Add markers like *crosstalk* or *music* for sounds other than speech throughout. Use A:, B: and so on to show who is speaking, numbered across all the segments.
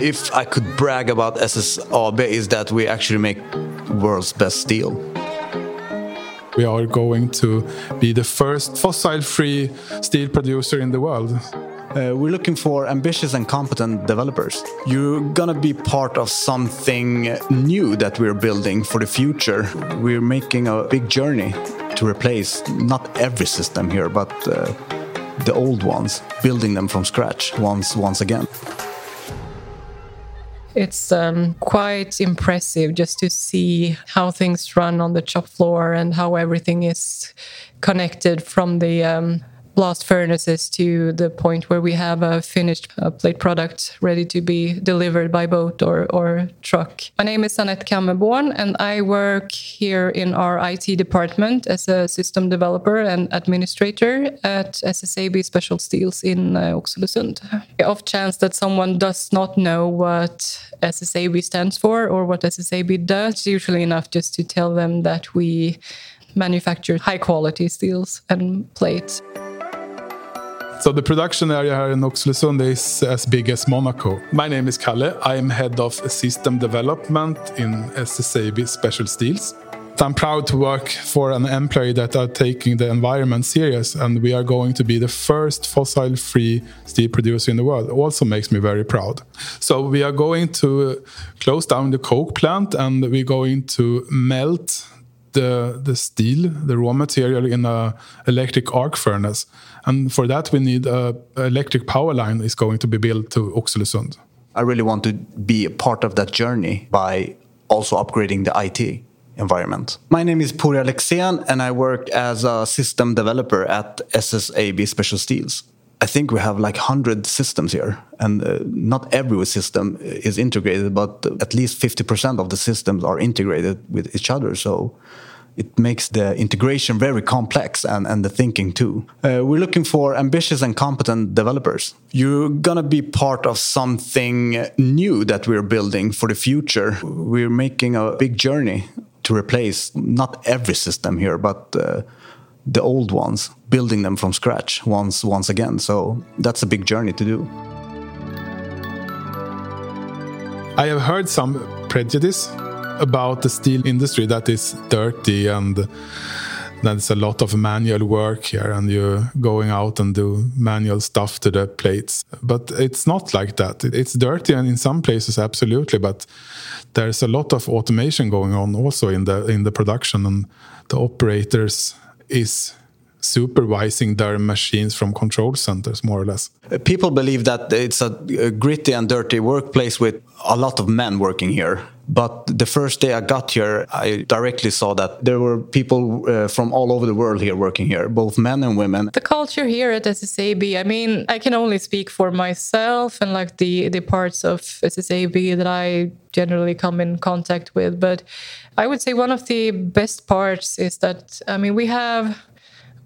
A: If I could brag about SSAB is that we actually make world's best steel.
B: We are going to be the first fossil-free steel producer in the world.
A: Uh, we're looking for ambitious and competent developers. You're gonna be part of something new that we're building for the future. We're making a big journey to replace not every system here, but uh, the old ones, building them from scratch once once again.
C: It's um, quite impressive just to see how things run on the shop floor and how everything is connected from the um, blast furnaces to the point where we have a finished uh, plate product ready to be delivered by boat or, or truck. My name is Annette Kammerborn, and I work here in our IT department as a system developer and administrator at SSAB Special Steels in uh, Oxelösund. Off chance that someone does not know what SSAB stands for or what SSAB does, usually enough just to tell them that we manufacture high quality steels and plates.
B: So the production area here in Oxelösund is as big as Monaco. My name is Kalle. I am head of system development in SSAB Special Steels. I'm proud to work for an employer that are taking the environment serious and we are going to be the first fossil-free steel producer in the world. also makes me very proud. So we are going to close down the coke plant and we're going to melt the, the steel, the raw material in a electric arc furnace. And for that, we need a electric power line is going to be built to Oxelösund.
A: I really want to be a part of that journey by also upgrading the IT environment. My name is Puri Alexean, and I work as a system developer at SSAB Special Steels. I think we have like 100 systems here, and uh, not every system is integrated, but at least 50% of the systems are integrated with each other. So it makes the integration very complex and, and the thinking too. Uh, we're looking for ambitious and competent developers. You're gonna be part of something new that we're building for the future. We're making a big journey to replace not every system here, but uh, the old ones, building them from scratch once once again. So that's a big journey to do.
B: I have heard some prejudice about the steel industry that is dirty and there's a lot of manual work here and you're going out and do manual stuff to the plates. But it's not like that. It's dirty and in some places absolutely but there's a lot of automation going on also in the in the production and the operators is supervising their machines from control centers more or less.
A: People believe that it's a gritty and dirty workplace with a lot of men working here but the first day I got here, I directly saw that there were people uh, from all over the world here working here, both men and women.
C: The culture here at SSAB, I mean, I can only speak for myself and like the, the parts of SSAB that I generally come in contact with. But I would say one of the best parts is that, I mean, we have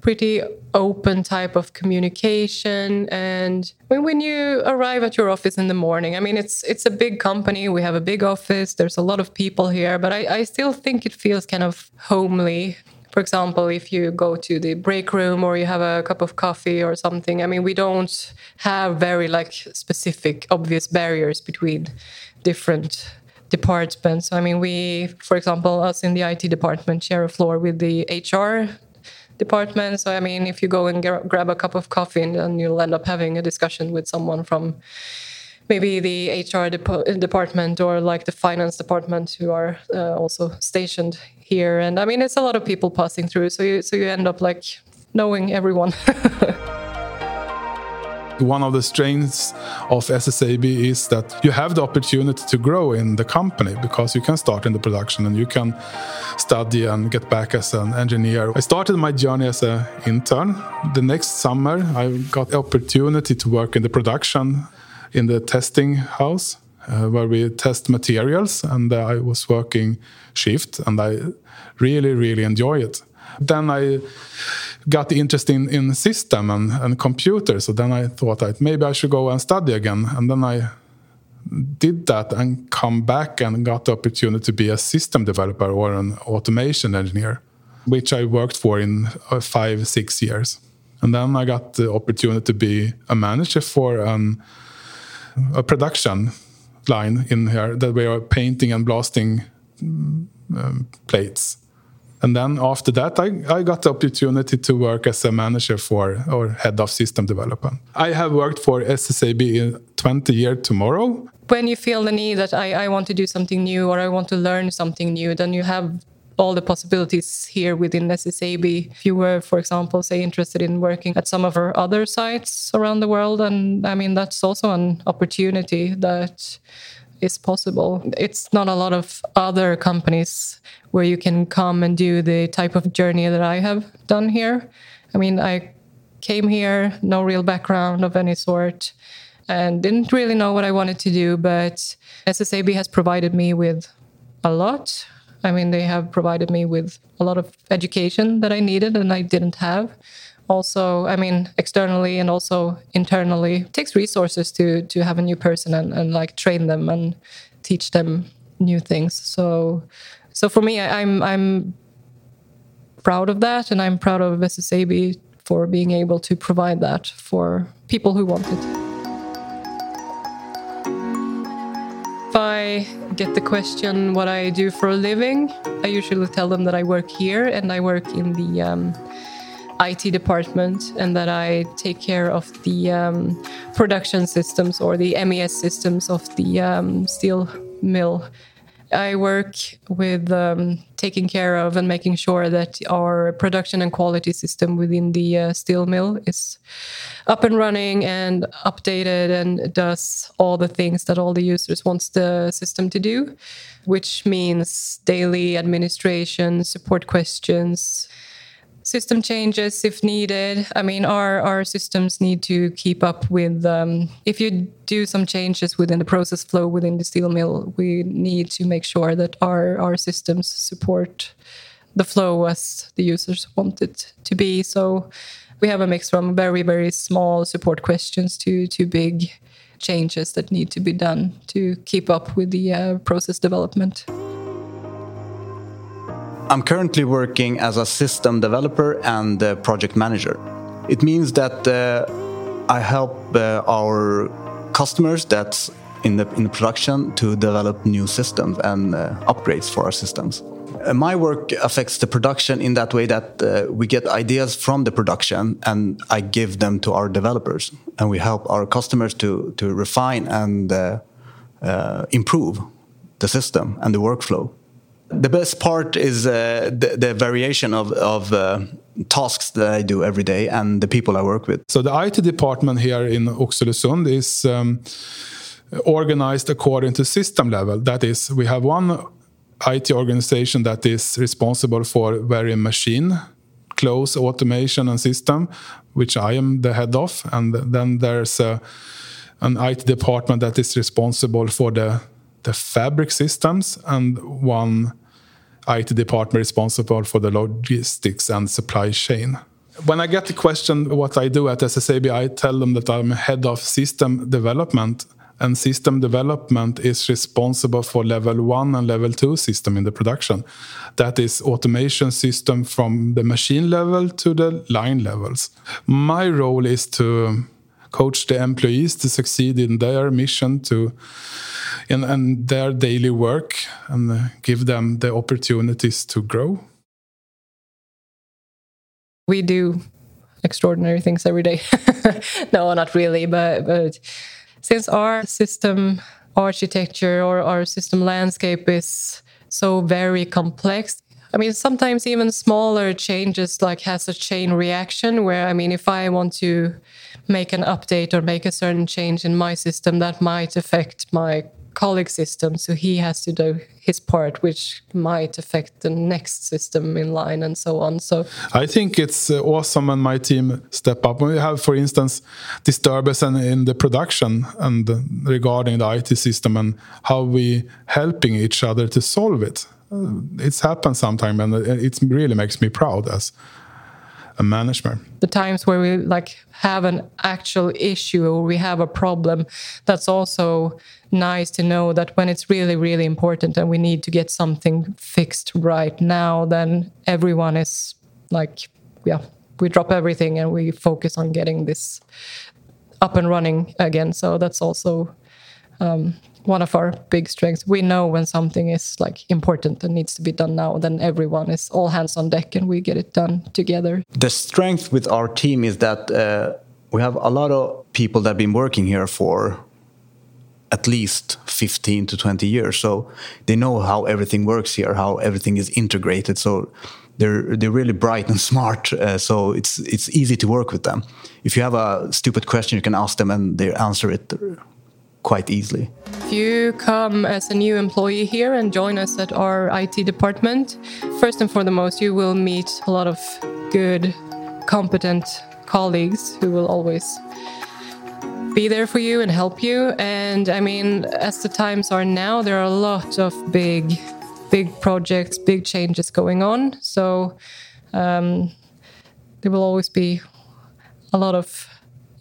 C: pretty open type of communication. And when, when you arrive at your office in the morning i mean it's it's a big company. We have a big office. There's a lot of people here but i, I still think it feels kind of homely. For example if you go to the break room or you have a cup of coffee or something i mean we don't have very like specific obvious barriers between different departments. I mean we for example us in the it department share a floor with the hr department. So, I mean, if you go and gra- grab a cup of coffee, and then you'll end up having a discussion with someone from maybe the HR de- department or like the finance department who are uh, also stationed here. And I mean, it's a lot of people passing through. So you, so you end up like knowing everyone. *laughs*
B: One of the strengths of SSAB is that you have the opportunity to grow in the company because you can start in the production and you can study and get back as an engineer. I started my journey as an intern. The next summer, I got the opportunity to work in the production in the testing house uh, where we test materials and I was working shift and I really, really enjoy it. Then I got the interest in, in system and, and computer. So then I thought that maybe I should go and study again. And then I did that and come back and got the opportunity to be a system developer or an automation engineer, which I worked for in uh, five, six years. And then I got the opportunity to be a manager for an, a production line in here that we are painting and blasting um, plates. And then after that, I, I got the opportunity to work as a manager for or head of system development. I have worked for SSAB in 20 years tomorrow.
C: When you feel the need that I, I want to do something new or I want to learn something new, then you have all the possibilities here within SSAB. If you were, for example, say interested in working at some of our other sites around the world, and I mean that's also an opportunity that is possible. It's not a lot of other companies where you can come and do the type of journey that I have done here. I mean, I came here, no real background of any sort, and didn't really know what I wanted to do, but SSAB has provided me with a lot. I mean, they have provided me with a lot of education that I needed and I didn't have also i mean externally and also internally it takes resources to to have a new person and, and like train them and teach them new things. So so for me I, i'm i'm proud of that and i'm proud of ssab for being able to provide that for people who want it. If i get the question what i do for a living i usually tell them that i work here and i work in the um, IT department and that I take care of the um, production systems or the MES systems of the um, steel mill. I work with um, taking care of and making sure that our production and quality system within the uh, steel mill is up and running and updated and does all the things that all the users wants the system to do, which means daily administration, support questions, system changes if needed. I mean, our our systems need to keep up with. Um, if you do some changes within the process flow within the steel mill, we need to make sure that our our systems support the flow as the users want it to be. So we have a mix from very very small support questions to to big changes that need to be done to keep up with the uh, process development.
A: I'm currently working as a system developer and project manager. It means that uh, I help uh, our customers that's in the in the production to develop new systems and uh, upgrades for our systems. Uh, my work affects the production in that way that uh, we get ideas from the production and I give them to our developers and we help our customers to to refine and uh, improve the system and the workflow. The best part is uh, the, the, variation of, of uh, tasks that I do every day and the people I work with.
B: So the IT department here in Oxelösund is um, organized according to system level. That is, we have one IT organization that is responsible for very machine close automation and system, which I am the head of, and then there's a, an IT department that is responsible for the the fabric systems and one IT department responsible for the logistics and supply chain. When I get the question what I do at SSAB, I tell them that I'm head of system development, and system development is responsible for level one and level two system in the production. That is automation system from the machine level to the line levels. My role is to coach the employees to succeed in their mission to in, in their daily work and uh, give them the opportunities to grow?
C: We do extraordinary things every day. *laughs* no, not really, but but since our system architecture or our system landscape is so very complex I mean, sometimes even smaller changes like has a chain reaction where, I mean, if I want to make an update or make a certain change in my system, that might affect my colleague system. So he has to do his part, which might affect the next system in line and so on. So
B: I think it's uh, awesome when my team step up. When we have, for instance, disturbance in the production and regarding the IT system and how we helping each other to solve it. Uh, it's happened sometime, and it really makes me proud as a manager.
C: The times where we like have an actual issue or we have a problem, that's also nice to know that when it's really, really important and we need to get something fixed right now, then everyone is like, yeah, we drop everything and we focus on getting this up and running again. So that's also um, one of our big strengths. We know when something is like important and needs to be done now, then everyone is all hands on deck and we get it done together.
A: The strength with our team is that uh, we have a lot of people that have been working here for at least 15 to 20 years. So they know how everything works here, how everything is integrated. So they're they're really bright and *laughs* smart. Uh, so it's it's easy to work with them. If you have a stupid question, you can ask them and they answer it quite easily.
C: If you come as a new employee here and join us at our IT department, first and foremost, you will meet a lot of good, competent colleagues who will always be there for you and help you. And I mean, as the times are now, there are a lot of big, big projects, big changes going on. So um, there will always be a lot of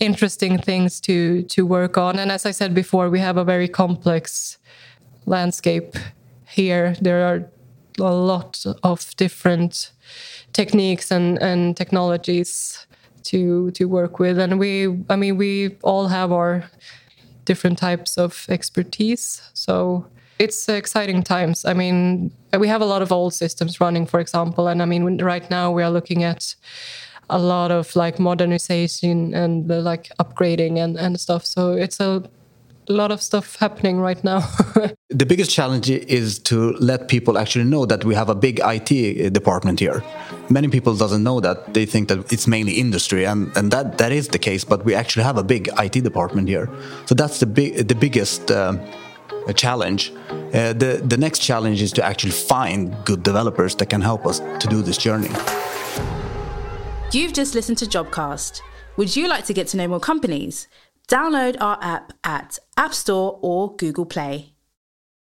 C: interesting things to to work on. And as I said before, we have a very complex landscape here. There are a lot of different techniques and, and technologies to to work with and we i mean we all have our different types of expertise so it's exciting times i mean we have a lot of old systems running for example and i mean right now we are looking at a lot of like modernization and like upgrading and, and stuff so it's a lot of stuff happening right now. *laughs*
A: the biggest challenge is to let people actually know that we have a big IT department here. Many people doesn't know that. They think that it's mainly industry, and, and that, that is the case. But we actually have a big IT department here. So that's the big the biggest uh, challenge. Uh, the the next challenge is to actually find good developers that can help us to do this journey.
D: You've just listened to Jobcast. Would you like to get to know more companies? Download our app at App Store or Google Play.